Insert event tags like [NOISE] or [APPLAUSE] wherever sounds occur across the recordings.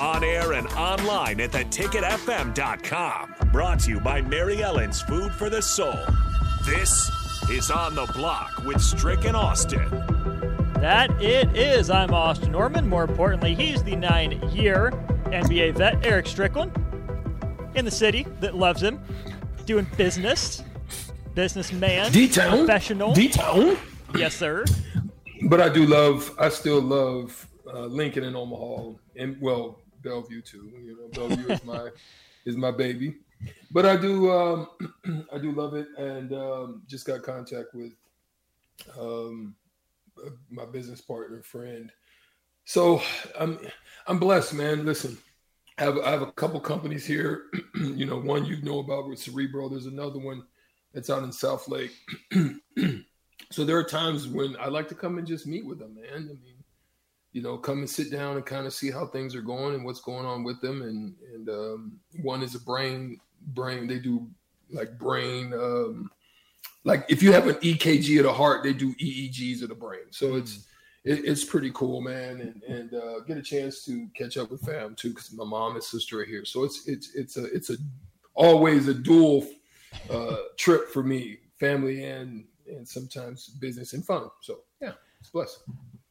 On air and online at theticketfm.com. Brought to you by Mary Ellen's Food for the Soul. This is On the Block with Strick and Austin. That it is. I'm Austin Norman. More importantly, he's the nine year NBA vet, Erick Strickland, in the city that loves him, doing business, businessman, D-town. professional. D-town. yes, sir. But I do love, I still love uh, Lincoln and Omaha, and well, Bellevue too. You know, Bellevue is my [LAUGHS] is my baby. But I do, um, [CLEARS THROAT] I do love it, and um, just got contact with um, my business partner, friend. So I'm I'm blessed, man. Listen, I have I have a couple companies here. [CLEARS THROAT] you know, one you know about with Cerebro. There's another one that's out in Southlake. [CLEARS THROAT] so there are times when I like to come and just meet with them, man. I mean, you know, come and sit down and kind of see how things are going and what's going on with them. And and um, one is a brain brain. They do like brain. Um, like if you have an EKG of the heart, they do EEGs of the brain. So it's it, it's pretty cool, man. And and uh, get a chance to catch up with fam too, because my mom and sister are here. So it's it's it's a it's a always a dual uh, trip for me, family and and sometimes business and fun. So yeah, it's blessed.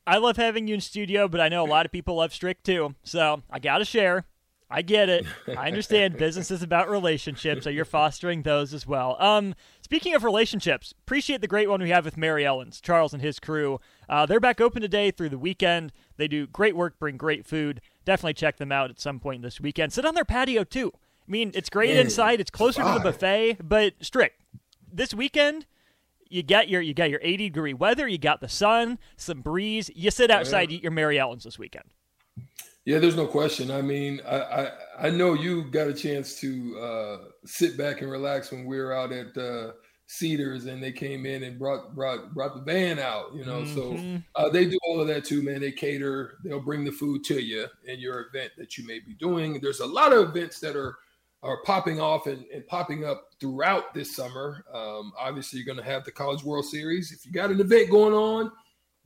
I love having you in studio, but I know a lot of people love Strick too. So I got to share. I get it. I understand [LAUGHS] business is about relationships, so you're fostering those as well. Um, speaking of relationships, appreciate the great one we have with Mary Ellen's, Charles and his crew. Uh, they're back open today through the weekend. They do great work, bring great food. Definitely check them out at some point this weekend. Sit on their patio too. I mean, it's great Man, inside. It's closer to the buffet, but Strick. this weekend you got your you got your 80 degree weather, you got the sun, some breeze. You sit outside, eat your Mary Ellen's this weekend. Yeah, there's no question. I mean, I, I I know you got a chance to uh, sit back and relax when we were out at uh, Cedars and they came in and brought brought brought the van out. You know, Mhm. so uh, they do all of that too, man. They cater. They'll bring the food to you in your event that you may be doing. There's a lot of events that are are popping off and, and popping up throughout this summer. Um, obviously, you're going to have the College World Series. If you got an event going on,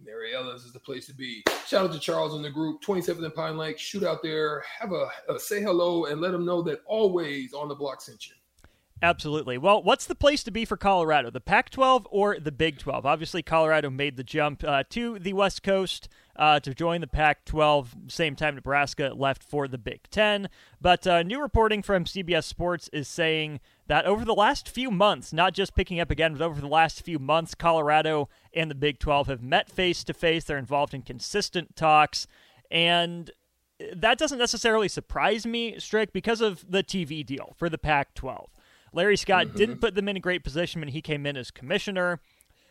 Mary Ellen's is the place to be. Shout out to Charles and the group, 27th and Pine Lake. Shoot out there, have a, a say hello, and let them know that always on the block sent you. Absolutely. Well, what's the place to be for Colorado? The Pac 12 or the Big 12? Obviously, Colorado made the jump uh, to the West Coast uh, to join the Pac 12, same time Nebraska left for the Big 10. But uh, new reporting from CBS Sports is saying that over the last few months, not just picking up again, but over the last few months, Colorado and the Big 12 have met face to face. They're involved in consistent talks. And that doesn't necessarily surprise me, Strick, because of the TV deal for the Pac 12. Larry Scott didn't put them in a great position when he came in as commissioner.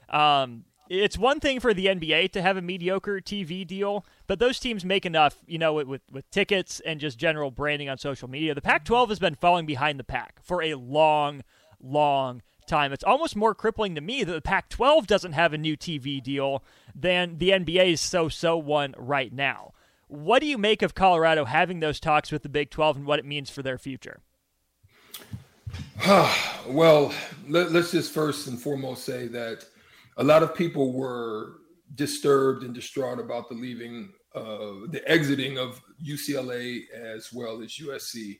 Um, it's one thing for the NBA to have a mediocre TV deal, but those teams make enough, you know, with, with tickets and just general branding on social media. The Pac 12 has been falling behind the pack for a long, long time. It's almost more crippling to me that the Pac 12 doesn't have a new TV deal than the NBA's so so one right now. What do you make of Colorado having those talks with the Big 12 and what it means for their future? [SIGHS] well, let, us just first and foremost say that a lot of people were disturbed and distraught about the leaving, uh, the exiting of UCLA as well as USC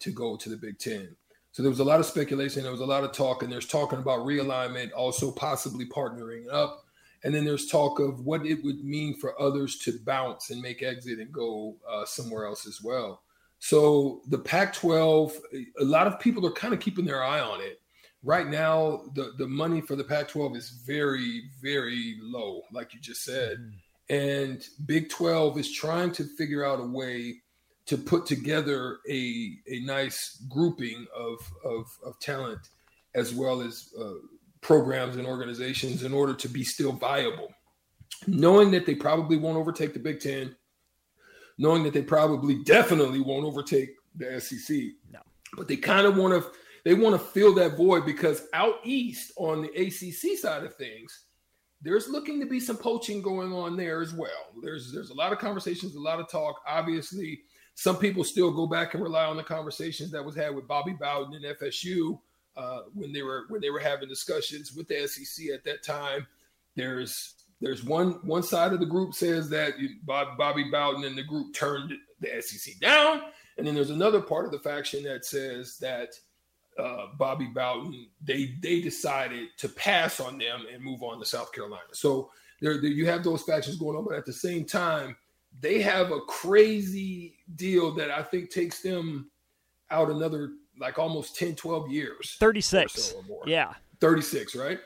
to go to the Big Ten. So there was a lot of speculation. There was a lot of talk, and there's talking about realignment, also possibly partnering up. And then there's talk of what it would mean for others to bounce and make exit and go uh, somewhere else as well. So the Pac-12, a lot of people are kind of keeping their eye on it. Right now, the the money for the Pac-12 is very, very low, like you just said, and Big 12 is trying to figure out a way to put together a a nice grouping of of, of talent as well as uh, programs and organizations in order to be still viable. Knowing that they probably won't overtake the Big Ten, knowing that they probably definitely won't overtake the SEC. No. but they kind of want to they want to fill that void because out east on the ACC side of things, there's looking to be some poaching going on there as well. There's there's a lot of conversations, a lot of talk. Obviously, some people still go back and rely on the conversations that was had with Bobby Bowden and FSU uh, when they were when they were having discussions with the SEC at that time. There's there's one one side of the group says that Bob, Bobby Bowden and the group turned the SEC down, and then there's another part of the faction that says that uh, Bobby Bowden they they decided to pass on them and move on to South Carolina. So there, there you have those factions going on, but at the same time, they have a crazy deal that I think takes them out another like almost 10, 12 years. 36. So yeah. 36, right?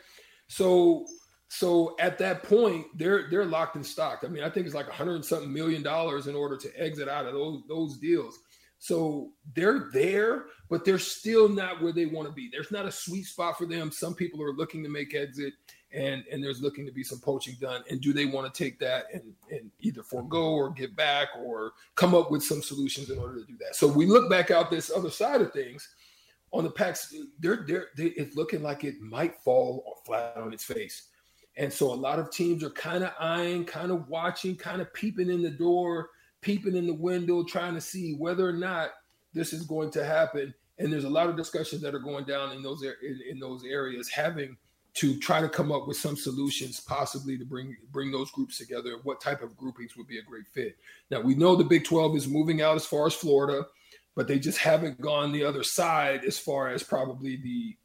So so at that point, they're they're locked in stock. I mean, I think it's like a hundred and something million dollars in order to exit out of those those deals. So they're there, but they're still not where they want to be. There's not a sweet spot for them. Some people are looking to make exit, and and there's looking to be some poaching done. And do they want to take that and and either forego or give back or come up with some solutions in order to do that? So we look back out this other side of things on the packs. They're they're they, it's looking like it might fall flat on its face. And so a lot of teams are kind of eyeing, kind of watching, kind of peeping in the door, peeping in the window, trying to see whether or not this is going to happen. And there's a lot of discussions that are going down in those in, in those areas, having to try to come up with some solutions, possibly to bring bring those groups together. What type of groupings would be a great fit? Now we know the Big 12 is moving out as far as Florida, but they just haven't gone the other side as far as probably the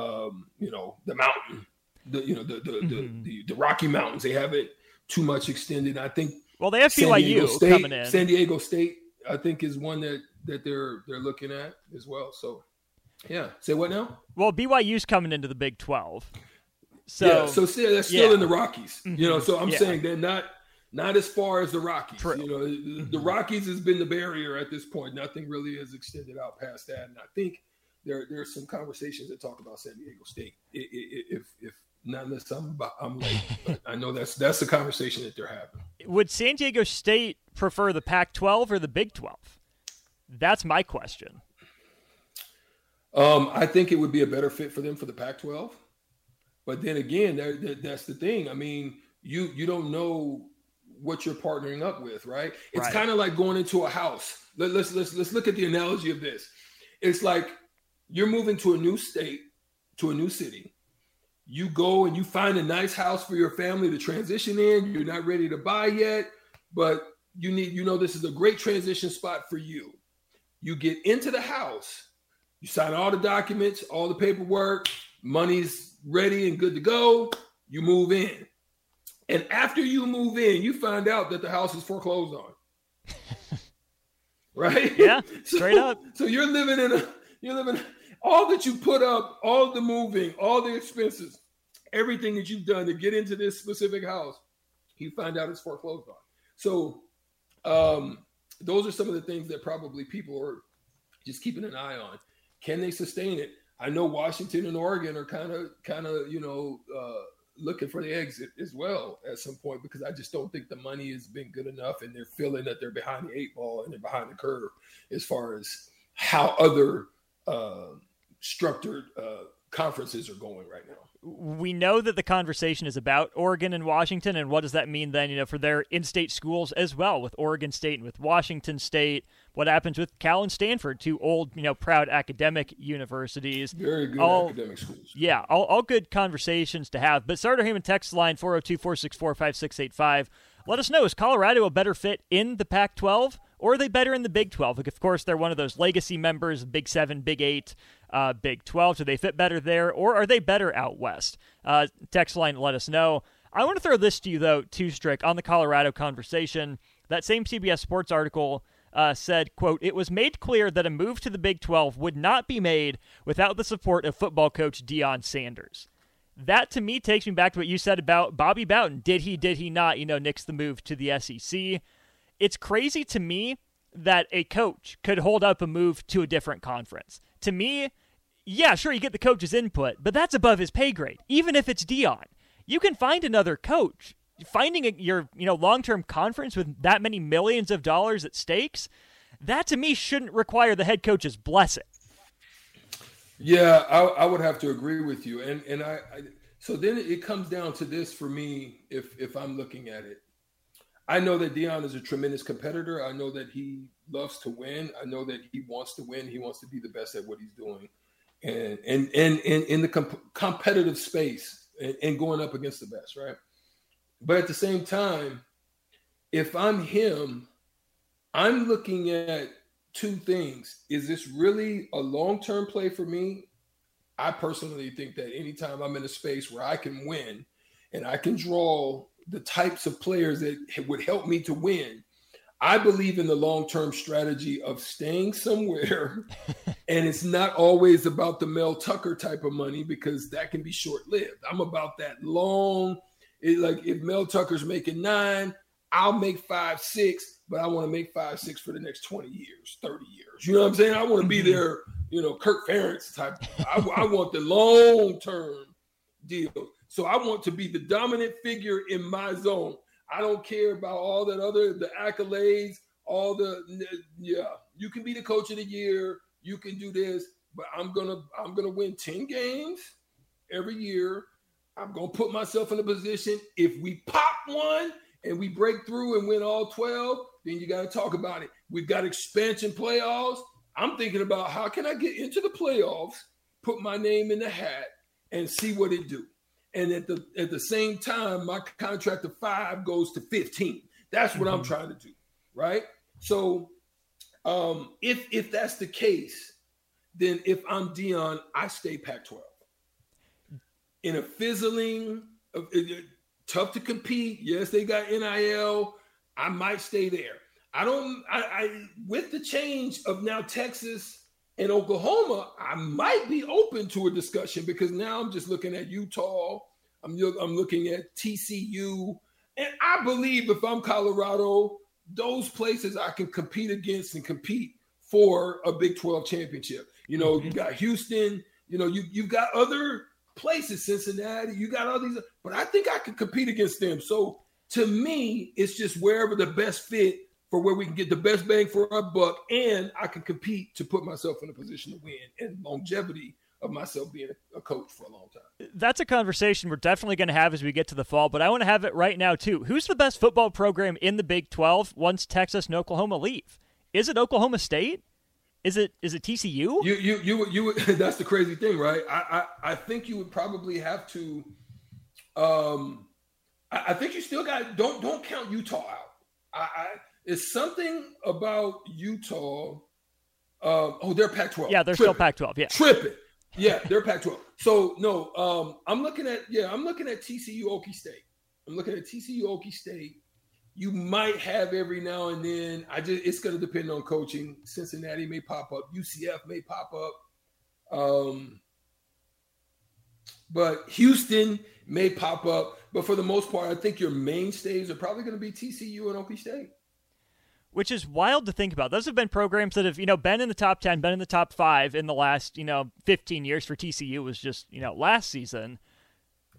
um, you know the mountain the you know the the, mm-hmm. the, the, the Rocky Mountains. They haven't too much extended. I think. Well, they have San BYU State, coming in. San Diego State, I think, is one that that they're they're looking at as well. So, yeah. Say what now? Well, BYU's coming into the Big Twelve. So yeah, so still, they're still yeah. in the Rockies. Mm-hmm. You know, so I'm yeah. saying they're not not as far as the Rockies. True. You know, mm-hmm. the Rockies has been the barrier at this point. Nothing really has extended out past that, and I think there there's some conversations that talk about San Diego State if if not unless I'm I'm late. [LAUGHS] but I know that's that's the conversation that they're having. Would San Diego State prefer the Pac-12 or the Big 12? That's my question. Um, I think it would be a better fit for them for the Pac-12. But then again, that, that, that's the thing. I mean, you you don't know what you're partnering up with, right? It's right. kind of like going into a house. Let, let's let's let's look at the analogy of this. It's like you're moving to a new state, to a new city you go and you find a nice house for your family to transition in. You're not ready to buy yet, but you need, you know, this is a great transition spot for you. You get into the house, you sign all the documents, all the paperwork, money's ready and good to go. You move in. And after you move in, you find out that the house is foreclosed on. [LAUGHS] right? Yeah, [LAUGHS] straight so, up. So you're living in a, you're living, all that you put up, all the moving, all the expenses, everything that you've done to get into this specific house, you find out it's foreclosed on. So um, those are some of the things that probably people are just keeping an eye on. Can they sustain it? I know Washington and Oregon are kind of, kind of, you know, uh, looking for the exit as well at some point because I just don't think the money has been good enough, and they're feeling that they're behind the eight ball and they're behind the curve as far as how other uh, structured uh, conferences are going right now. We know that the conversation is about Oregon and Washington, and what does that mean then? You know, for their in-state schools as well, with Oregon State and with Washington State. What happens with Cal and Stanford, two old, you know, proud academic universities? Very good all, academic schools. Yeah, all, all good conversations to have. But Sartor Hamann text line 402-464-5685. Let us know: Is Colorado a better fit in the Pac-12? Or are they better in the Big 12? Like, of course, they're one of those legacy members, Big 7, Big 8, uh, Big 12. Do they fit better there, or are they better out west? Uh, text line, let us know. I want to throw this to you, though, too, Strick, on the Colorado conversation. That same CBS Sports article uh, said, quote, it was made clear that a move to the Big 12 would not be made without the support of football coach Deion Sanders. That to me takes me back to what you said about Bobby Bowden. Did he, did he not, you know, nix the move to the SEC? It's crazy to me that a coach could hold up a move to a different conference. To me, yeah, sure, you get the coach's input, but that's above his pay grade, even if it's Deion. You can find another coach. Finding a, your you know long-term conference with that many millions of dollars at stakes, that to me shouldn't require the head coach's blessing. Yeah, I, I would have to agree with you, and and I, I so then it comes down to this for me. If if I'm looking at it, I know that Deion is a tremendous competitor. I know that he loves to win. I know that he wants to win. He wants to be the best at what he's doing, and and and, and in the comp- competitive space and, and going up against the best, right? But at the same time, if I'm him, I'm looking at two things. Is this really a long term play for me? I personally think that anytime I'm in a space where I can win and I can draw the types of players that would help me to win, I believe in the long term strategy of staying somewhere. [LAUGHS] and it's not always about the Mel Tucker type of money because that can be short lived. I'm about that long. It, like if Mel Tucker's making nine, I'll make five, six, but I want to make five, six for the next 20 years, 30 years. You know what I'm saying? I want to be mm-hmm. there, you know, Kirk Ferentz type. I, I want the long term deal. So I want to be the dominant figure in my zone. I don't care about all that other the accolades, all the yeah. You can be the coach of the year. You can do this, but I'm gonna I'm gonna win ten games every year. I'm gonna put myself in a position. If we pop one and we break through and win all 12, then you got to talk about it. We've got expansion playoffs. I'm thinking about how can I get into the playoffs, put my name in the hat, and see what it do. And at the at the same time, my contract of five goes to 15. That's what mm-hmm. I'm trying to do, right? So um, if if that's the case, then if I'm Deion, I stay Pac-12. In a fizzling, uh, tough to compete. Yes, they got NIL. I might stay there. I don't. I, I with the change of now Texas and Oklahoma, I might be open to a discussion because now I'm just looking at Utah. I'm I'm looking at TCU, and I believe if I'm Colorado, those places I can compete against and compete for a Big 12 championship. You know, mm-hmm. you got Houston. You know, you you've got other places, Cincinnati. You got all these, but I think I could compete against them. So to me, it's just wherever the best fit for where we can get the best bang for our buck, and I can compete to put myself in a position to win and longevity of myself being a coach for a long time. That's a conversation we're definitely going to have as we get to the fall, but I want to have it right now too. Who's the best football program in the Big 12 once Texas and Oklahoma leave? Is it Oklahoma State? Is it is it TCU? You you you you. [LAUGHS] That's the crazy thing, right? I I, I think you would probably have to. Um, I, I think you still got don't don't count Utah out. I, I it's something about Utah. Uh, oh, they're Pac-12. Yeah, they're Tripping. still Pac-12. Yeah, tripping. Yeah, they're Pac-12. So no, um, I'm looking at yeah, I'm looking at TCU Okie State. I'm looking at TCU Okie State you might have every now and then. I just it's going to depend on coaching. Cincinnati may pop up. UCF may pop up. Um, but Houston may pop up. But for the most part, I think your mainstays are probably going to be TCU and Okie State. Which is wild to think about. Those have been programs that have, you know, been in the top 10, been in the top five in the last, you know, 15 years for TCU was just, you know, last season.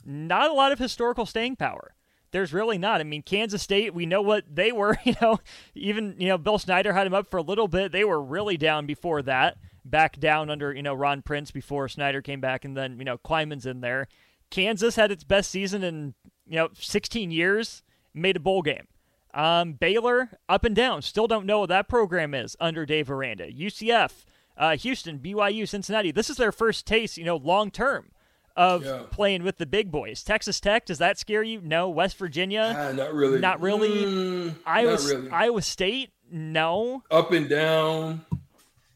Not a lot of historical staying power there's really not. I mean, Kansas State, we know what they were. [LAUGHS] You know, even you know Bill Snyder had him up for a little bit. They were really down before that, back down under you know Ron Prince before Snyder came back, and then you know Klieman's in there. Kansas had its best season in you know 16 years, made a bowl game. Um, Baylor up and down, still don't know what that program is under Dave Aranda. UCF, uh, Houston, BYU, Cincinnati. This is their first taste, you know, long term of yeah. playing with the big boys. Texas Tech, does that scare you? No. West Virginia? Ah, not really. Not really. Mm, Iowa, not really. Iowa State? No. Up and down.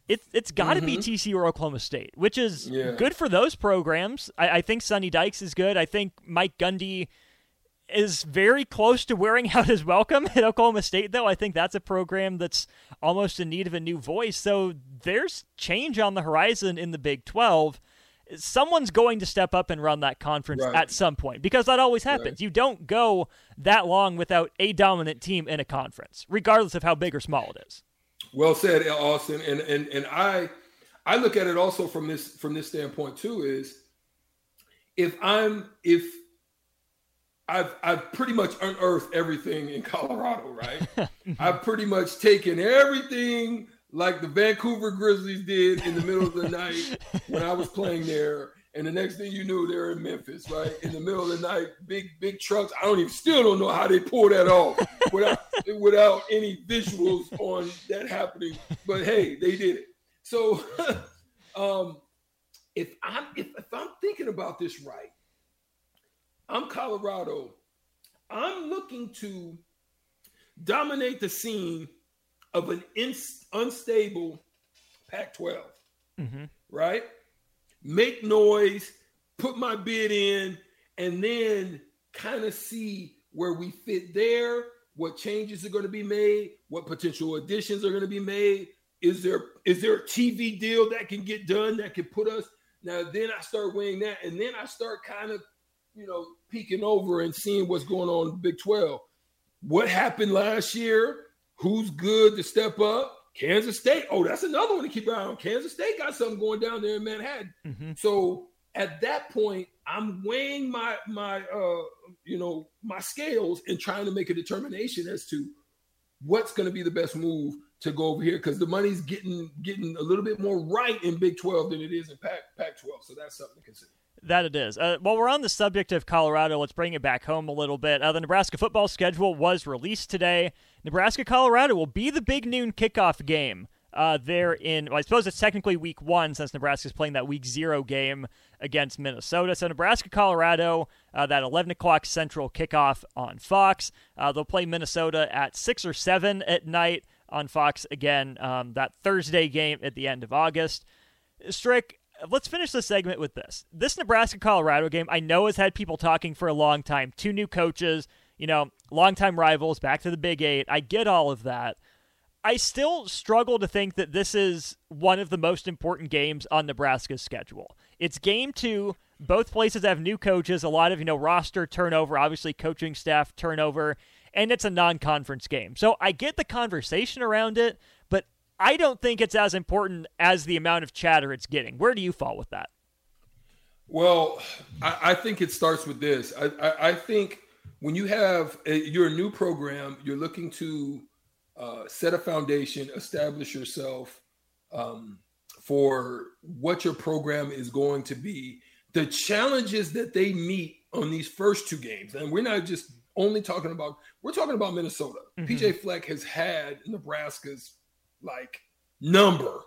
It, it's got to mm-hmm. be TCU or Oklahoma State, which is yeah. good for those programs. I, I think Sonny Dykes is good. I think Mike Gundy is very close to wearing out his welcome at Oklahoma State, though. I think that's a program that's almost in need of a new voice. So there's change on the horizon in the Big 12 someone's going to step up and run that conference right. at some point because that always happens. Right. You don't go that long without a dominant team in a conference, regardless of how big or small it is. Well said, Austin. And and and I I look at it also from this from this standpoint too is if I'm if I've I've pretty much unearthed everything in Colorado, right? [LAUGHS] I've pretty much taken everything like the Vancouver Grizzlies did in the middle of the night when I was playing there. And the next thing you knew, they're in Memphis, right? In the middle of the night, big, big trucks. I don't even still don't know how they pull that off without without any visuals on that happening. But hey, they did it. So [LAUGHS] um if I'm if, if I'm thinking about this right, I'm Colorado. I'm looking to dominate the scene of an in, unstable Pac 12, mm-hmm. right? Make noise, put my bid in, and then kind of see where we fit there, what changes are going to be made, what potential additions are going to be made. Is there is there a TV deal that can get done that can put us now? Then I start weighing that, and then I start kind of, you know, peeking over and seeing what's going on in Big 12. What happened last year? Who's good to step up? Kansas State. Oh, that's another one to keep an eye on. Kansas State got something going down there in Manhattan. Mm-hmm. So at that point, I'm weighing my my uh you know my scales and trying to make a determination as to what's going to be the best move to go over here because the money's getting getting a little bit more right in Big 12 than it is in Pac Pac 12. So that's something to consider. That it is. Uh, while we're on the subject of Colorado, let's bring it back home a little bit. Uh, the Nebraska football schedule was released today. Nebraska Colorado will be the big noon kickoff game uh, there in, well, I suppose it's technically week one since Nebraska's playing that week zero game against Minnesota. So Nebraska Colorado, uh, that 11 o'clock central kickoff on Fox. Uh, they'll play Minnesota at 6 or 7 at night on Fox again, um, that Thursday game at the end of August. Strick, let's finish the segment with this. This Nebraska Colorado game, I know has had people talking for a long time. Two new coaches, you know, longtime rivals, back to the Big Eight. I get all of that. I still struggle to think that this is one of the most important games on Nebraska's schedule. It's game two. Both places have new coaches, a lot of, you know, roster turnover, obviously coaching staff turnover, and it's a non conference game. So I get the conversation around it, I don't think it's as important as the amount of chatter it's getting. Where do you fall with that? Well, I, I think it starts with this. I, I, I think when you have a, you're a new program, you're looking to uh, set a foundation, establish yourself um, for what your program is going to be. The challenges that they meet on these first two games, and we're not just only talking about we're talking about Minnesota. Mm-hmm. PJ Fleck has had Nebraska's like number.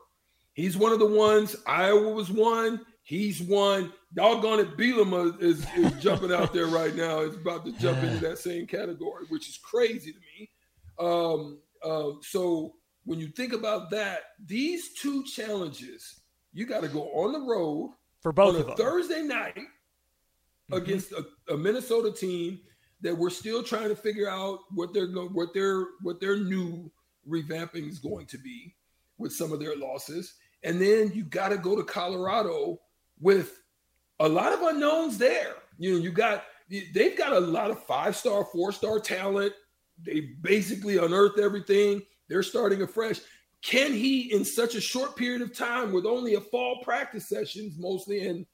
He's one of the ones. Iowa was one. He's one. Doggone it, Bielema is, is [LAUGHS] jumping out there right now. It's about to jump into that same category, which is crazy to me. Um, uh, so when you think about that, these two challenges, you got to go on the road for both on of them. Thursday night mm-hmm. against a, a, Minnesota team that we're still trying to figure out what they're what their what their new revamping is going to be with some of their losses. And then you got to go to Colorado with a lot of unknowns there. You know, you got they've got a lot of five star, four star talent. They basically unearthed everything. They're starting afresh. Can he, in such a short period of time, with only a fall practice sessions mostly, and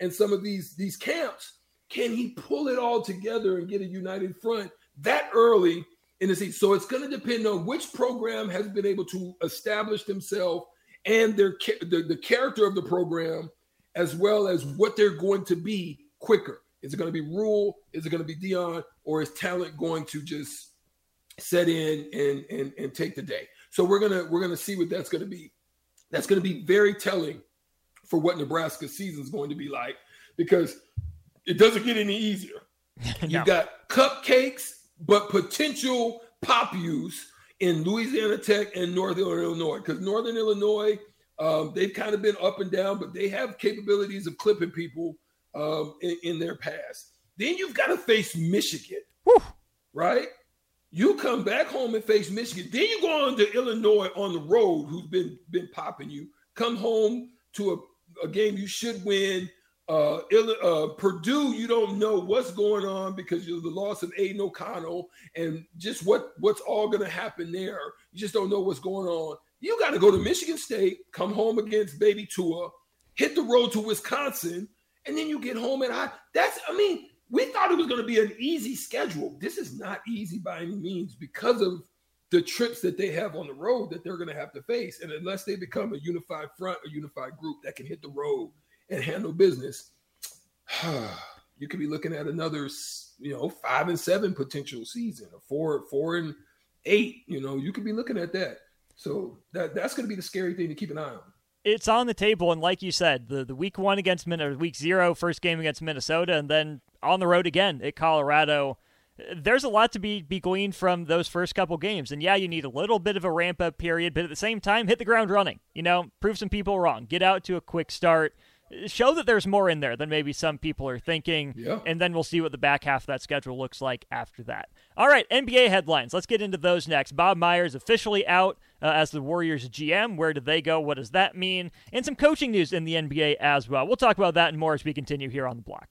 and some of these these camps, can he pull it all together and get a united front that early in the season. So it's going to depend on which program has been able to establish themselves and their the, the character of the program, as well as what they're going to be quicker. Is it going to be Rhule? Is it going to be Deion? Or is talent going to just set in and and and take the day? So we're gonna we're gonna see what that's going to be. That's going to be very telling for what Nebraska's season is going to be like because it doesn't get any easier. [LAUGHS] no. You got cupcakes but potential pop use in Louisiana Tech and Northern Illinois because Northern Illinois, um, they've kind of been up and down, but they have capabilities of clipping people um, in, in, their past. Then you've got to face Michigan, Whew. right? You come back home and face Michigan. Then you go on to Illinois on the road, who's been been popping you. Come home to a, a game you should win uh, uh, Purdue, you don't know what's going on because of the loss of Aidan O'Connell and just what what's all going to happen there. You just don't know what's going on. You got to go to Michigan State, come home against Baby Tua, hit the road to Wisconsin, and then you get home and I. That's I mean, we thought it was going to be an easy schedule. This is not easy by any means because of the trips that they have on the road that they're going to have to face. And unless they become a unified front, a unified group that can hit the road and handle business, [SIGHS] you could be looking at another, you know, five and seven potential season, a four, four and eight. You know, you could be looking at that. So that that's going to be the scary thing to keep an eye on. It's on the table, and like you said, the, the week one against Minnesota, week zero, first game against Minnesota, and then on the road again at Colorado there's a lot to be, be gleaned from those first couple games. And yeah, you need a little bit of a ramp up period, but at the same time, hit the ground running. You know, prove some people wrong. Get out to a quick start. Show that there's more in there than maybe some people are thinking. Yeah. And then we'll see what the back half of that schedule looks like after that. All right, NBA headlines. Let's get into those next. Bob Myers officially out uh, as the Warriors GM. Where do they go? What does that mean? And some coaching news in the NBA as well. We'll talk about that and more as we continue here on the block.